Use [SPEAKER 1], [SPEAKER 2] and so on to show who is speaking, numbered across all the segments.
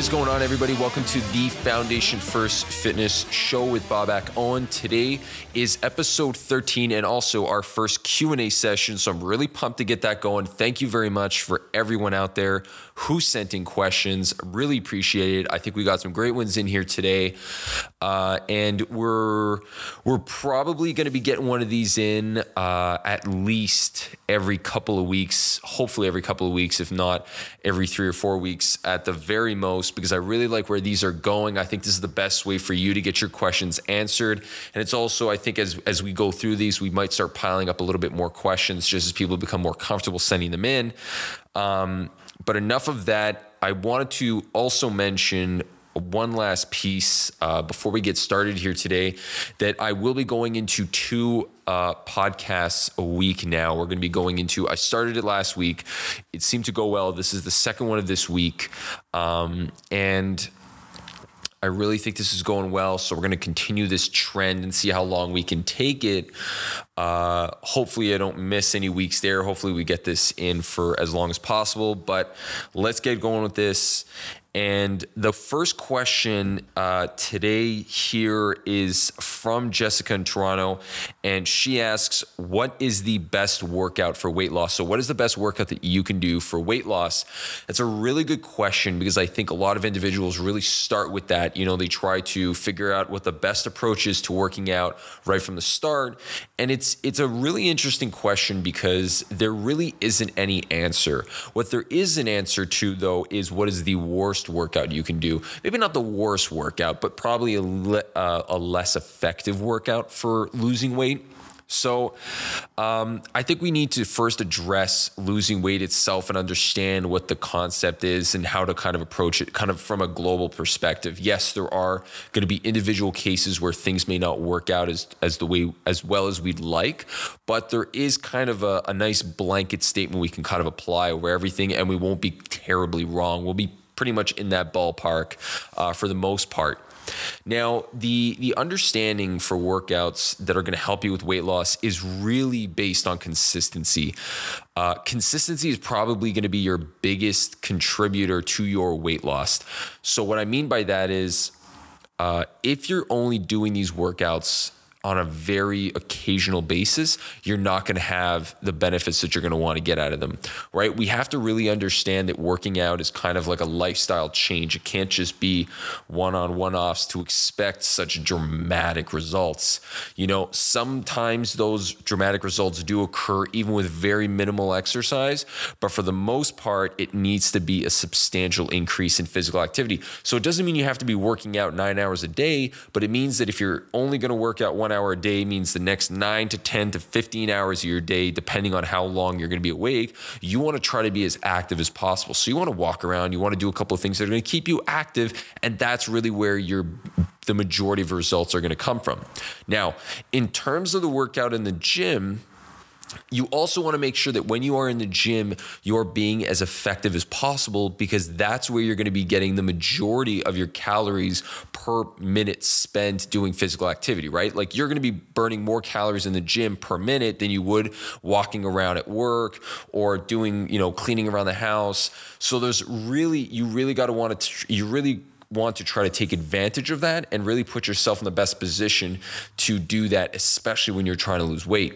[SPEAKER 1] What is going on, everybody? Welcome to the Foundation First Fitness Show with Bob Babak Owen. Today is episode 13 and also our first Q&A session, so I'm really pumped to get that going. Thank you very much for everyone out there who sent in questions. Really appreciate it. I think we got some great ones in here today, uh, and we're we're probably going to be getting one of these in uh, at least every couple of weeks. Hopefully, every couple of weeks, if not every three or four weeks at the very most, because I really like where these are going. I think this is the best way for you to get your questions answered, and it's also I think as as we go through these, we might start piling up a little bit more questions just as people become more comfortable sending them in. Um, but enough of that. I wanted to also mention one last piece uh, before we get started here today that I will be going into two uh, podcasts a week now. We're going to be going into, I started it last week. It seemed to go well. This is the second one of this week. Um, and I really think this is going well. So we're going to continue this trend and see how long we can take it. Uh, hopefully, I don't miss any weeks there. Hopefully, we get this in for as long as possible. But let's get going with this. And the first question uh, today here is from Jessica in Toronto. And she asks, What is the best workout for weight loss? So, what is the best workout that you can do for weight loss? That's a really good question because I think a lot of individuals really start with that. You know, they try to figure out what the best approach is to working out right from the start. And it's it's a really interesting question because there really isn't any answer. What there is an answer to though is what is the worst worst workout you can do. Maybe not the worst workout, but probably a, le- uh, a less effective workout for losing weight. So, um, I think we need to first address losing weight itself and understand what the concept is and how to kind of approach it, kind of from a global perspective. Yes, there are going to be individual cases where things may not work out as as the way as well as we'd like, but there is kind of a, a nice blanket statement we can kind of apply over everything, and we won't be terribly wrong. We'll be pretty much in that ballpark uh, for the most part. Now, the the understanding for workouts that are going to help you with weight loss is really based on consistency. Uh, consistency is probably going to be your biggest contributor to your weight loss. So, what I mean by that is, uh, if you're only doing these workouts on a very occasional basis, you're not going to have the benefits that you're going to want to get out of them, right? We have to really understand that working out is kind of like a lifestyle change. It can't just be one on one offs to expect such dramatic results. You know, sometimes those dramatic results do occur even with very minimal exercise, but for the most part, it needs to be a substantial increase in physical activity. So it doesn't mean you have to be working out nine hours a day, but it means that if you're only going to work out one one hour a day means the next nine to 10 to 15 hours of your day, depending on how long you're going to be awake, you want to try to be as active as possible. So you want to walk around, you want to do a couple of things that are going to keep you active. And that's really where your the majority of results are going to come from. Now, in terms of the workout in the gym, you also want to make sure that when you are in the gym, you're being as effective as possible because that's where you're going to be getting the majority of your calories per minute spent doing physical activity, right? Like you're going to be burning more calories in the gym per minute than you would walking around at work or doing, you know, cleaning around the house. So there's really, you really got to want to, you really want to try to take advantage of that and really put yourself in the best position to do that, especially when you're trying to lose weight.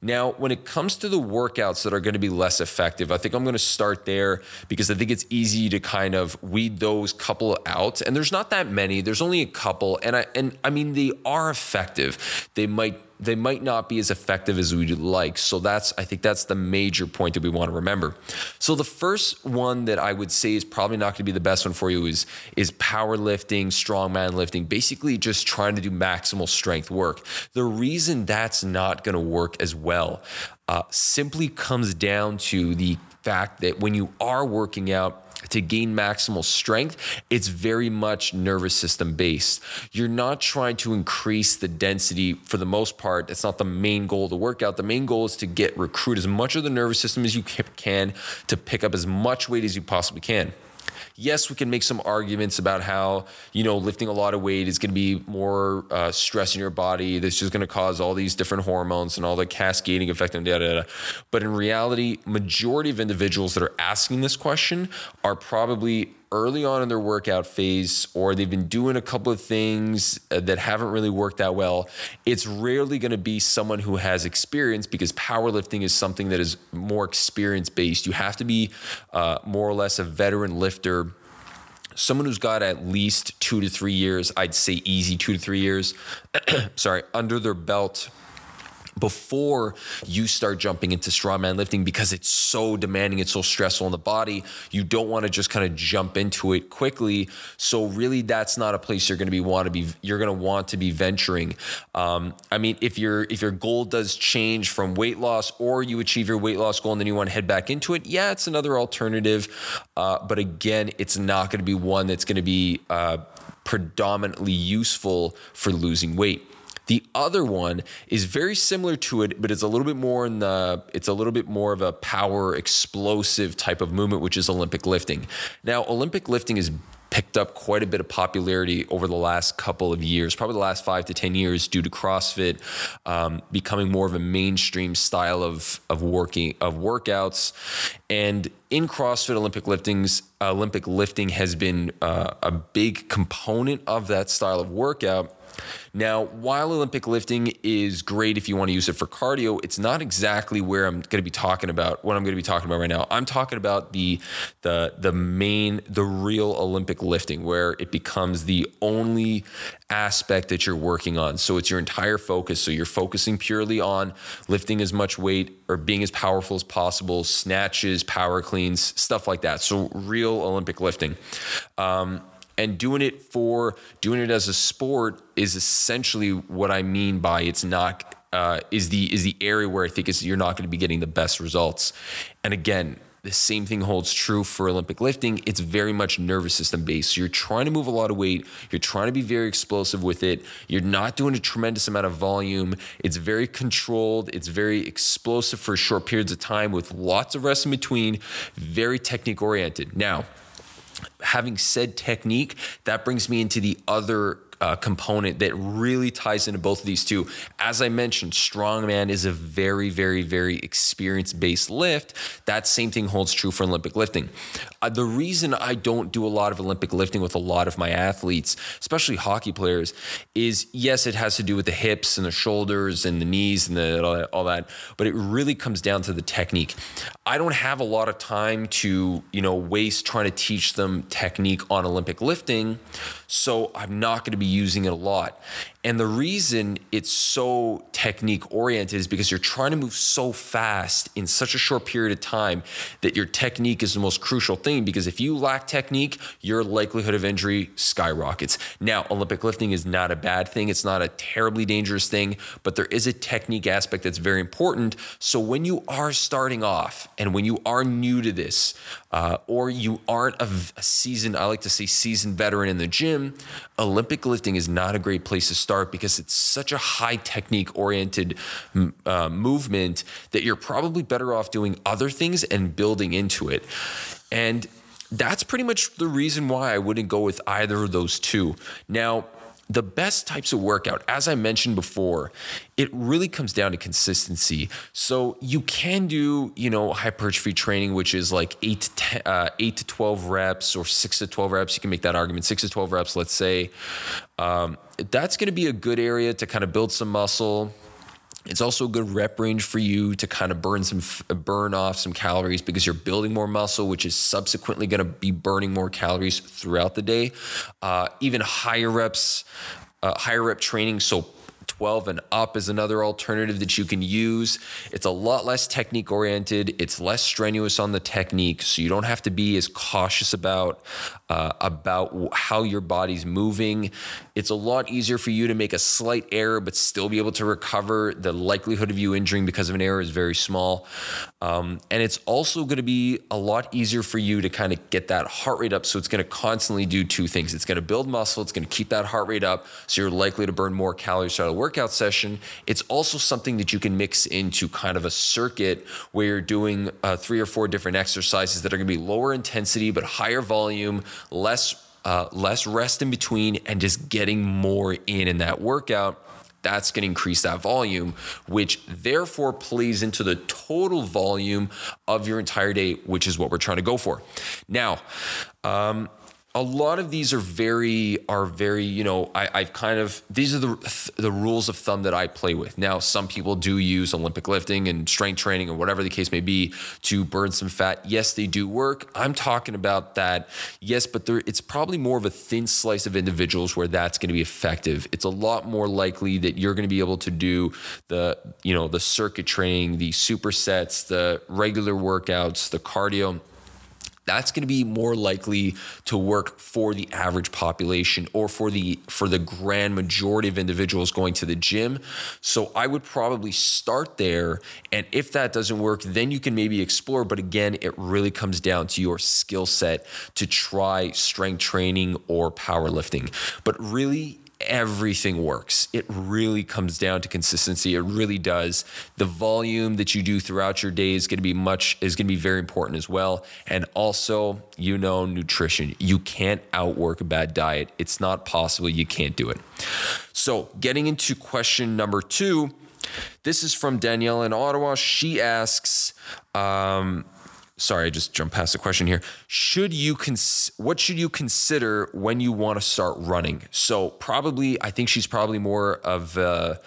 [SPEAKER 1] Now, when it comes to the workouts that are going to be less effective, I think I'm going to start there because I think it's easy to kind of weed those couple out. And there's not that many. There's only a couple, and I and I mean they are effective. They might they might not be as effective as we'd like. So that's I think that's the major point that we want to remember. So the first one that I would say is probably not going to be the best one for you is is powerlifting, strongman lifting, basically just trying to do maximal strength work. The reason that's not going to work as well uh, simply comes down to the fact that when you are working out to gain maximal strength, it's very much nervous system based. You're not trying to increase the density for the most part. That's not the main goal of the workout. The main goal is to get recruit as much of the nervous system as you can to pick up as much weight as you possibly can. Yes, we can make some arguments about how, you know, lifting a lot of weight is going to be more uh, stress in your body. This is going to cause all these different hormones and all the cascading effect and da, da, da. But in reality, majority of individuals that are asking this question are probably early on in their workout phase or they've been doing a couple of things uh, that haven't really worked that well, it's rarely going to be someone who has experience because powerlifting is something that is more experience based. You have to be uh, more or less a veteran lifter someone who's got at least two to three years, I'd say easy two to three years, sorry, under their belt before you start jumping into strongman lifting because it's so demanding, it's so stressful on the body. You don't want to just kind of jump into it quickly. So really, that's not a place you're going to be want to be. You're going to want to be venturing. Um, I mean, if your if your goal does change from weight loss, or you achieve your weight loss goal and then you want to head back into it, yeah, it's another alternative. Uh, but again, it's not going to be one that's going to be uh, predominantly useful for losing weight. The other one is very similar to it, but it's a little bit more in the it's a little bit more of a power explosive type of movement, which is Olympic lifting. Now, Olympic lifting is picked up quite a bit of popularity over the last couple of years, probably the last five to 10 years, due to CrossFit um, becoming more of a mainstream style of, of working of workouts. And in CrossFit Olympic liftings, Olympic lifting has been uh, a big component of that style of workout. Now, while Olympic lifting is great if you want to use it for cardio, it's not exactly where I'm going to be talking about what I'm going to be talking about right now. I'm talking about the the the main the real Olympic lifting where it becomes the only aspect that you're working on. So it's your entire focus. So you're focusing purely on lifting as much weight or being as powerful as possible, snatches, power cleans, stuff like that. So real Olympic lifting. Um, and doing it for doing it as a sport is essentially what I mean by it's not uh, is the is the area where I think is you're not going to be getting the best results. And again, the same thing holds true for Olympic lifting. It's very much nervous system based. So you're trying to move a lot of weight. You're trying to be very explosive with it. You're not doing a tremendous amount of volume. It's very controlled. It's very explosive for short periods of time with lots of rest in between. Very technique oriented. Now having said technique, that brings me into the other uh, component that really ties into both of these two. As I mentioned, strongman is a very, very, very experience based lift. That same thing holds true for Olympic lifting. Uh, the reason I don't do a lot of Olympic lifting with a lot of my athletes, especially hockey players, is yes, it has to do with the hips and the shoulders and the knees and the, all, that, all that, but it really comes down to the technique. I don't have a lot of time to, you know, waste trying to teach them technique on Olympic lifting. So I'm not going to be using it a lot. And the reason it's so technique oriented is because you're trying to move so fast in such a short period of time that your technique is the most crucial thing. Because if you lack technique, your likelihood of injury skyrockets. Now, Olympic lifting is not a bad thing, it's not a terribly dangerous thing, but there is a technique aspect that's very important. So when you are starting off and when you are new to this, uh, or you aren't a, a seasoned, I like to say seasoned veteran in the gym, Olympic lifting is not a great place to start start because it's such a high technique oriented uh, movement that you're probably better off doing other things and building into it. And that's pretty much the reason why I wouldn't go with either of those two. Now, the best types of workout, as I mentioned before, it really comes down to consistency. So you can do, you know, hypertrophy training, which is like eight to 10, uh, eight to twelve reps or six to twelve reps. You can make that argument. Six to twelve reps, let's say. Um, that's going to be a good area to kind of build some muscle it's also a good rep range for you to kind of burn some burn off some calories because you're building more muscle, which is subsequently going to be burning more calories throughout the day. Uh, even higher reps, uh, higher rep training. So 12 and up is another alternative that you can use. It's a lot less technique oriented. It's less strenuous on the technique, so you don't have to be as cautious about uh, about how your body's moving. It's a lot easier for you to make a slight error, but still be able to recover. The likelihood of you injuring because of an error is very small. Um, and it's also going to be a lot easier for you to kind of get that heart rate up. So it's going to constantly do two things it's going to build muscle, it's going to keep that heart rate up. So you're likely to burn more calories out workout session, it's also something that you can mix into kind of a circuit where you're doing uh, three or four different exercises that are going to be lower intensity but higher volume, less uh, less rest in between, and just getting more in in that workout that's going to increase that volume, which therefore plays into the total volume of your entire day, which is what we're trying to go for. Now, um, a lot of these are very are very you know I, I've kind of these are the the rules of thumb that I play with. Now some people do use Olympic lifting and strength training or whatever the case may be to burn some fat. Yes, they do work. I'm talking about that. Yes, but there it's probably more of a thin slice of individuals where that's going to be effective. It's a lot more likely that you're going to be able to do the you know the circuit training, the supersets, the regular workouts, the cardio that's going to be more likely to work for the average population or for the for the grand majority of individuals going to the gym so i would probably start there and if that doesn't work then you can maybe explore but again it really comes down to your skill set to try strength training or powerlifting but really everything works. It really comes down to consistency. It really does. The volume that you do throughout your day is going to be much is going to be very important as well. And also, you know, nutrition. You can't outwork a bad diet. It's not possible. You can't do it. So, getting into question number two. This is from Danielle in Ottawa. She asks, um, sorry, I just jumped past the question here. Should you cons- what should you consider when you want to start running? So probably, I think she's probably more of a,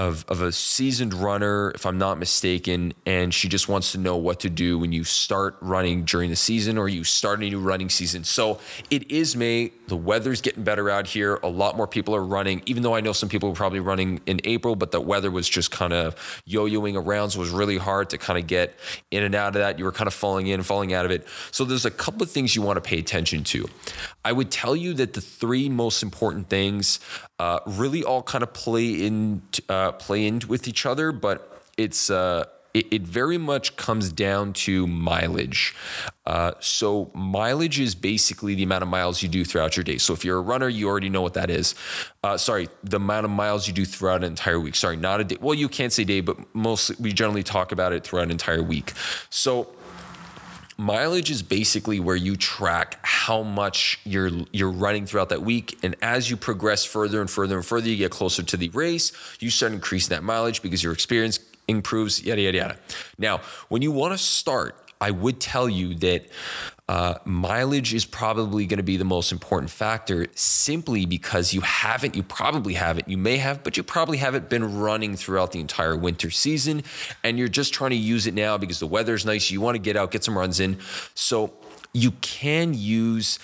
[SPEAKER 1] of, of a seasoned runner, if I'm not mistaken, and she just wants to know what to do when you start running during the season or you start a new running season. So it is May. The weather's getting better out here. A lot more people are running, even though I know some people were probably running in April, but the weather was just kind of yo yoing around. So it was really hard to kind of get in and out of that. You were kind of falling in, and falling out of it. So there's a couple of things you want to pay attention to. I would tell you that the three most important things uh, really all kind of play in uh, play in with each other, but it's uh, it, it, very much comes down to mileage. Uh, so mileage is basically the amount of miles you do throughout your day. So if you're a runner, you already know what that is. Uh, sorry, the amount of miles you do throughout an entire week. Sorry, not a day. Well, you can't say day, but mostly we generally talk about it throughout an entire week. So mileage is basically where you track how much you're you're running throughout that week. And as you progress further and further and further you get closer to the race you start increasing that mileage because your experience improves yada yada yada. Now when you want to start I would tell you that uh, mileage is probably going to be the most important factor simply because you haven't, you probably haven't, you may have, but you probably haven't been running throughout the entire winter season and you're just trying to use it now because the weather's nice. You want to get out, get some runs in. So you can use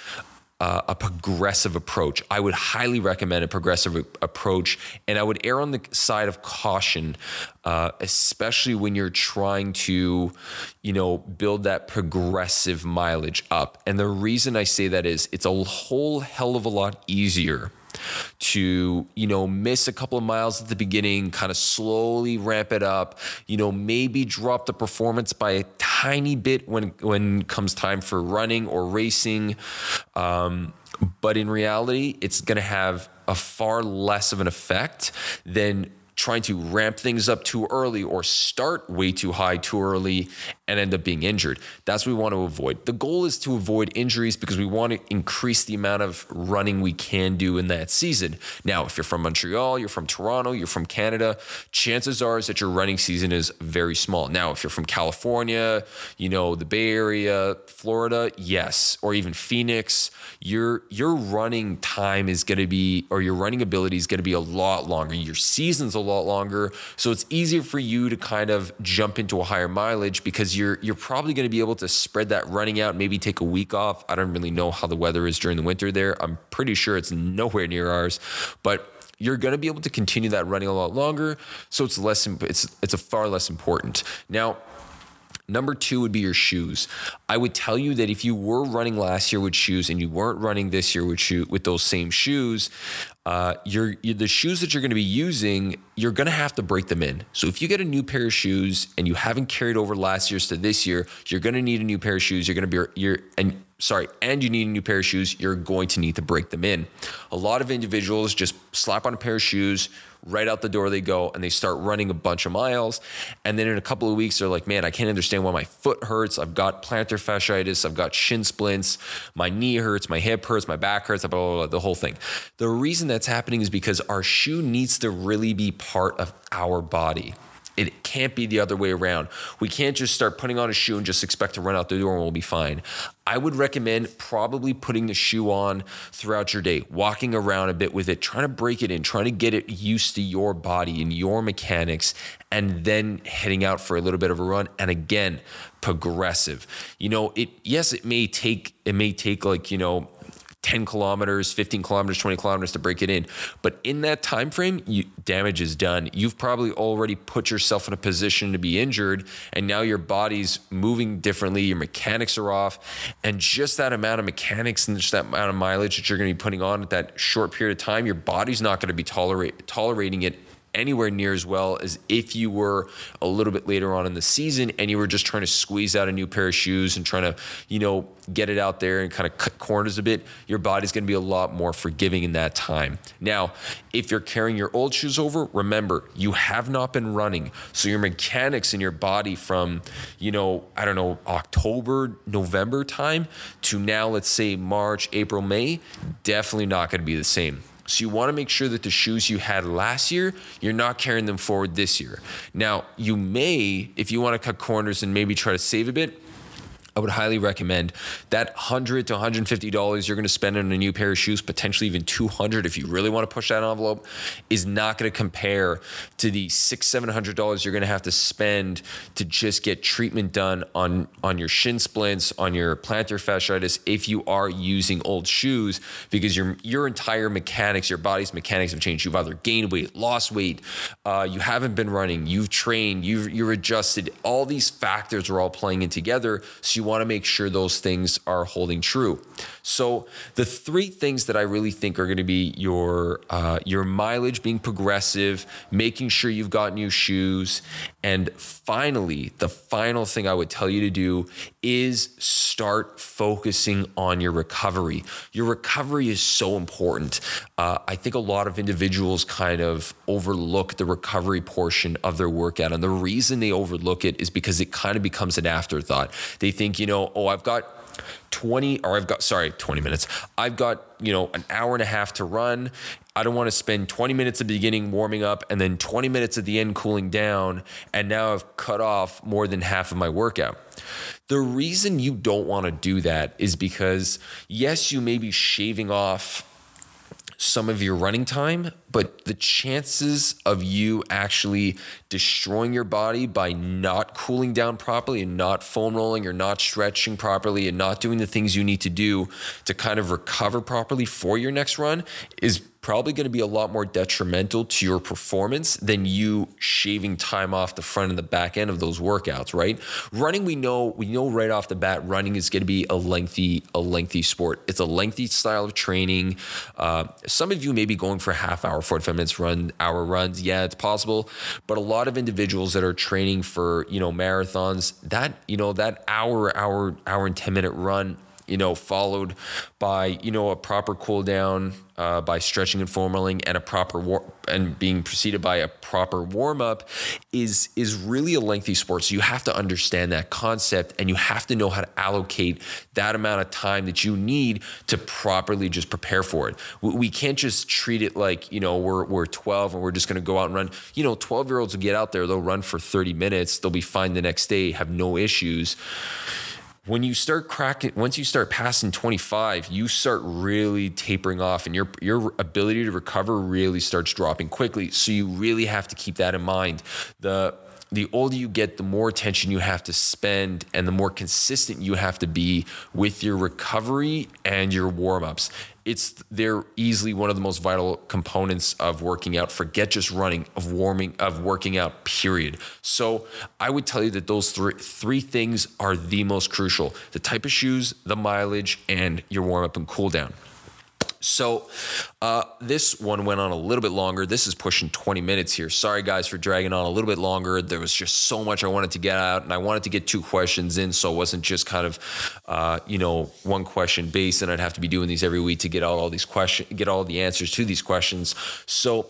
[SPEAKER 1] uh, a progressive approach. I would highly recommend a progressive approach, and I would err on the side of caution, uh, especially when you're trying to, you know, build that progressive mileage up. And the reason I say that is it's a whole hell of a lot easier to, you know, miss a couple of miles at the beginning, kind of slowly ramp it up, you know, maybe drop the performance by a tiny bit when when comes time for running or racing. Um, but in reality, it's going to have a far less of an effect than trying to ramp things up too early or start way too high too early and end up being injured. That's what we want to avoid. The goal is to avoid injuries because we want to increase the amount of running we can do in that season. Now, if you're from Montreal, you're from Toronto, you're from Canada, chances are is that your running season is very small. Now, if you're from California, you know, the Bay Area, Florida, yes, or even Phoenix, your your running time is going to be or your running ability is going to be a lot longer. Your season's a lot longer. So it's easier for you to kind of jump into a higher mileage because you're you're probably going to be able to spread that running out, maybe take a week off. I don't really know how the weather is during the winter there. I'm pretty sure it's nowhere near ours, but you're going to be able to continue that running a lot longer. So it's less it's it's a far less important. Now, Number two would be your shoes. I would tell you that if you were running last year with shoes and you weren't running this year with shoe with those same shoes, uh, you're, you're, the shoes that you're going to be using, you're going to have to break them in. So if you get a new pair of shoes and you haven't carried over last year's to this year, you're going to need a new pair of shoes. You're going to be you're and sorry, and you need a new pair of shoes. You're going to need to break them in. A lot of individuals just slap on a pair of shoes, right out the door they go and they start running a bunch of miles. And then in a couple of weeks, they're like, man, I can't understand why my foot hurts. I've got plantar fasciitis. I've got shin splints. My knee hurts. My hip hurts. My back hurts. Blah, blah, blah, the whole thing. The reason that's happening is because our shoe needs to really be part of our body. It can't be the other way around. We can't just start putting on a shoe and just expect to run out the door and we'll be fine. I would recommend probably putting the shoe on throughout your day, walking around a bit with it, trying to break it in, trying to get it used to your body and your mechanics, and then heading out for a little bit of a run. And again, progressive. You know, it yes, it may take it may take like, you know, 10 kilometers, 15 kilometers, 20 kilometers to break it in. But in that time frame, you, damage is done. You've probably already put yourself in a position to be injured, and now your body's moving differently. Your mechanics are off, and just that amount of mechanics and just that amount of mileage that you're going to be putting on at that short period of time, your body's not going to be tolerate, tolerating it anywhere near as well as if you were a little bit later on in the season and you were just trying to squeeze out a new pair of shoes and trying to, you know, get it out there and kind of cut corners a bit. Your body's going to be a lot more forgiving in that time. Now, if you're carrying your old shoes over, remember, you have not been running. So your mechanics in your body from, you know, I don't know, October, November time to now, let's say March, April, May, definitely not going to be the same. So you want to make sure that the shoes you had last year, you're not carrying them forward this year. Now, you may, if you want to cut corners and maybe try to save a bit, I would highly recommend that 100 to 150 dollars you're going to spend on a new pair of shoes, potentially even 200 if you really want to push that envelope, is not going to compare to the six seven hundred dollars you're going to have to spend to just get treatment done on on your shin splints, on your plantar fasciitis if you are using old shoes because your your entire mechanics, your body's mechanics have changed. You've either gained weight, lost weight, uh, you haven't been running, you've trained, you've you're adjusted. All these factors are all playing in together. So you want to make sure those things are holding true. So the three things that I really think are going to be your uh, your mileage being progressive, making sure you've got new shoes, and finally, the final thing I would tell you to do is start focusing on your recovery. Your recovery is so important. Uh, I think a lot of individuals kind of overlook the recovery portion of their workout. And the reason they overlook it is because it kind of becomes an afterthought. They think, you know, oh, I've got 20 or I've got sorry 20 minutes. I've got you know an hour and a half to run. I don't want to spend 20 minutes at the beginning warming up and then 20 minutes at the end cooling down and now I've cut off more than half of my workout. The reason you don't want to do that is because yes you may be shaving off some of your running time, but the chances of you actually destroying your body by not cooling down properly and not foam rolling or not stretching properly and not doing the things you need to do to kind of recover properly for your next run is probably going to be a lot more detrimental to your performance than you shaving time off the front and the back end of those workouts, right? Running, we know we know right off the bat, running is going to be a lengthy a lengthy sport. It's a lengthy style of training. Uh, some of you may be going for half hour, 45 minutes run, hour runs. Yeah, it's possible, but a lot of individuals that are training for you know marathons, that you know that hour, hour, hour and 10 minute run you know, followed by, you know, a proper cool down uh, by stretching and foam rolling and a proper war- and being preceded by a proper warm up is is really a lengthy sport. So you have to understand that concept and you have to know how to allocate that amount of time that you need to properly just prepare for it. We can't just treat it like, you know, we're, we're 12 and we're just going to go out and run. You know, 12 year olds will get out there, they'll run for 30 minutes, they'll be fine the next day, have no issues when you start cracking once you start passing 25 you start really tapering off and your your ability to recover really starts dropping quickly. So you really have to keep that in mind. The the older you get, the more attention you have to spend and the more consistent you have to be with your recovery and your warm ups it's they're easily one of the most vital components of working out. Forget just running of warming of working out period. So i would tell you that those three three things are the most crucial. The type of shoes the mileage and your warm up and cool down So, uh, this one went on a little bit longer. This is pushing 20 minutes here. Sorry, guys, for dragging on a little bit longer. There was just so much I wanted to get out, and I wanted to get two questions in, so it wasn't just kind of, uh, you know, one question based, and I'd have to be doing these every week to get all, all these questions, get all the answers to these questions. So,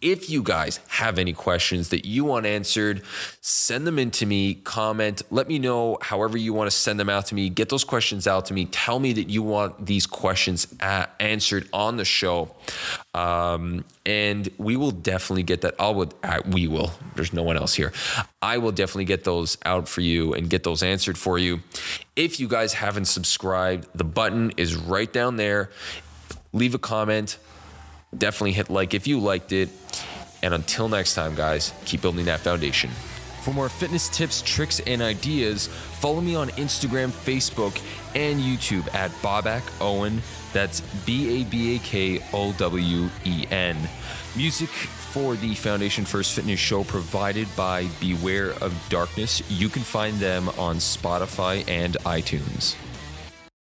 [SPEAKER 1] if you guys have any questions that you want answered, send them in to me, comment, let me know however you want to send them out to me. Get those questions out to me. Tell me that you want these questions answered on the show. Um, and we will definitely get that. I would, we will. There's no one else here. I will definitely get those out for you and get those answered for you. If you guys haven't subscribed, the button is right down there. Leave a comment Definitely hit like if you liked it. And until next time, guys, keep building that foundation. For more fitness tips, tricks, and ideas, follow me on Instagram, Facebook, and YouTube at Babak Owen. That's B A B A K O W E N. Music for the Foundation First Fitness Show provided by Beware of Darkness. You can find them on Spotify and iTunes.